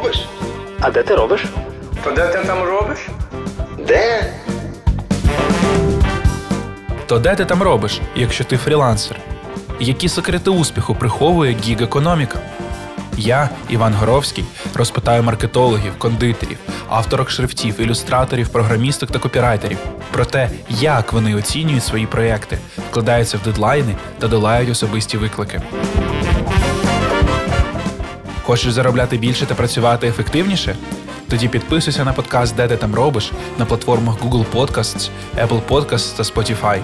робиш? А де ти робиш? То де ти там робиш? Де? То де ти там робиш, якщо ти фрілансер? Які секрети успіху приховує гіг-економіка? Я, Іван Горовський, розпитаю маркетологів, кондитерів, авторок шрифтів, ілюстраторів, програмісток та копірайтерів про те, як вони оцінюють свої проекти, вкладаються в дедлайни та долають особисті виклики. Хочеш заробляти більше та працювати ефективніше? Тоді підписуйся на подкаст Де ти там робиш на платформах Google Podcasts, Apple Podcasts та Spotify.